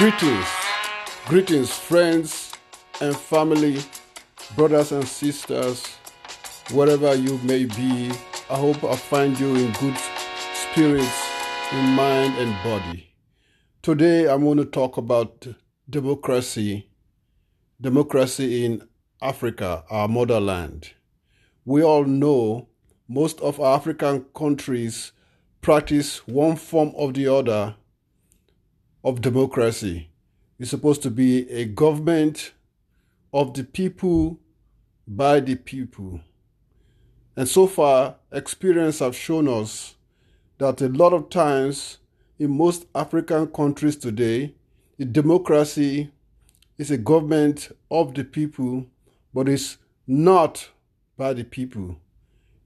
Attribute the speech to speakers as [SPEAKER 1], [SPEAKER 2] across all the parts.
[SPEAKER 1] Greetings, greetings, friends and family, brothers and sisters, wherever you may be. I hope I find you in good spirits, in mind and body. Today I'm going to talk about democracy, democracy in Africa, our motherland. We all know most of our African countries practice one form or the other of democracy. It's supposed to be a government of the people by the people. And so far, experience have shown us that a lot of times in most African countries today, the democracy is a government of the people, but it's not by the people.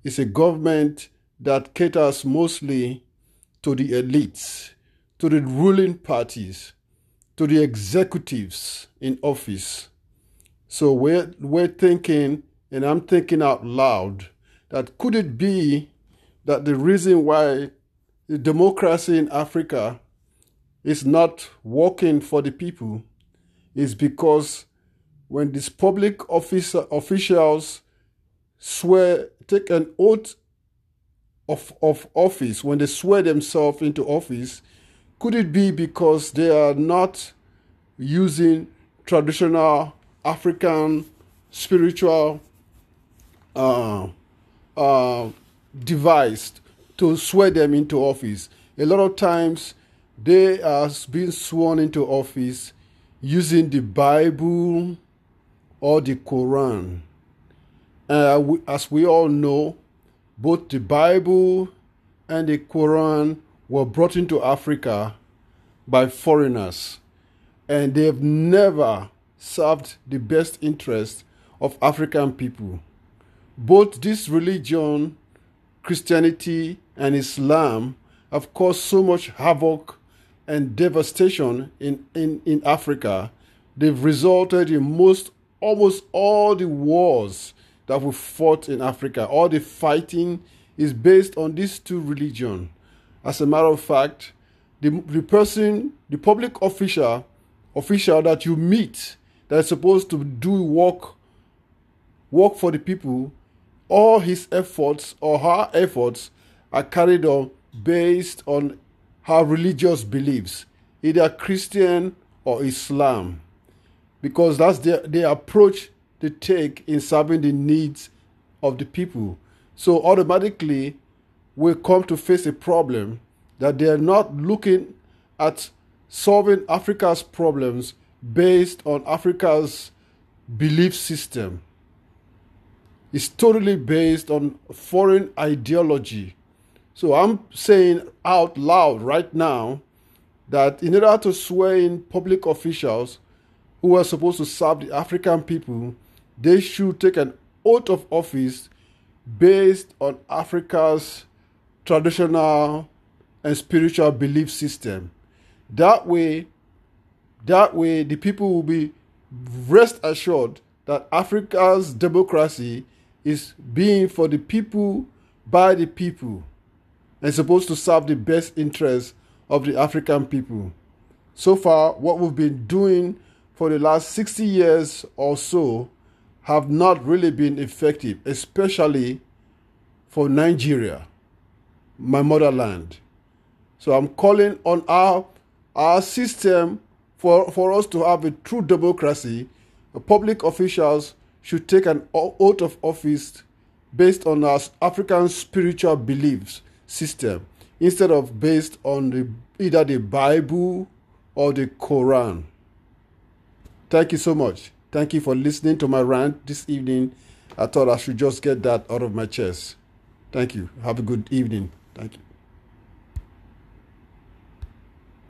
[SPEAKER 1] It's a government that caters mostly to the elites to the ruling parties, to the executives in office. So we're, we're thinking, and I'm thinking out loud, that could it be that the reason why the democracy in Africa is not working for the people is because when these public office, officials swear, take an oath of, of office, when they swear themselves into office, could it be because they are not using traditional African spiritual uh, uh, device to swear them into office? A lot of times they are being sworn into office using the Bible or the Quran. Uh, we, as we all know, both the Bible and the Quran were brought into Africa by foreigners, and they've never served the best interest of African people. Both this religion, Christianity, and Islam have caused so much havoc and devastation in, in, in Africa. They've resulted in most almost all the wars that we fought in Africa. All the fighting is based on these two religions. As a matter of fact, the, the person, the public official, official that you meet that is supposed to do work, work for the people, all his efforts or her efforts are carried on based on her religious beliefs, either Christian or Islam, because that's the, the approach they take in serving the needs of the people. So automatically, we come to face a problem that they are not looking at solving Africa's problems based on Africa's belief system. It's totally based on foreign ideology. So I'm saying out loud right now that in order to swear in public officials who are supposed to serve the African people, they should take an oath of office based on Africa's traditional and spiritual belief system. That way, that way the people will be rest assured that Africa's democracy is being for the people by the people and supposed to serve the best interests of the African people. So far, what we've been doing for the last 60 years or so have not really been effective, especially for Nigeria my motherland. So I'm calling on our, our system for, for us to have a true democracy. Public officials should take an oath of office based on our African spiritual beliefs system instead of based on the, either the Bible or the Quran. Thank you so much. Thank you for listening to my rant this evening. I thought I should just get that out of my chest. Thank you. Have a good evening. Thank you.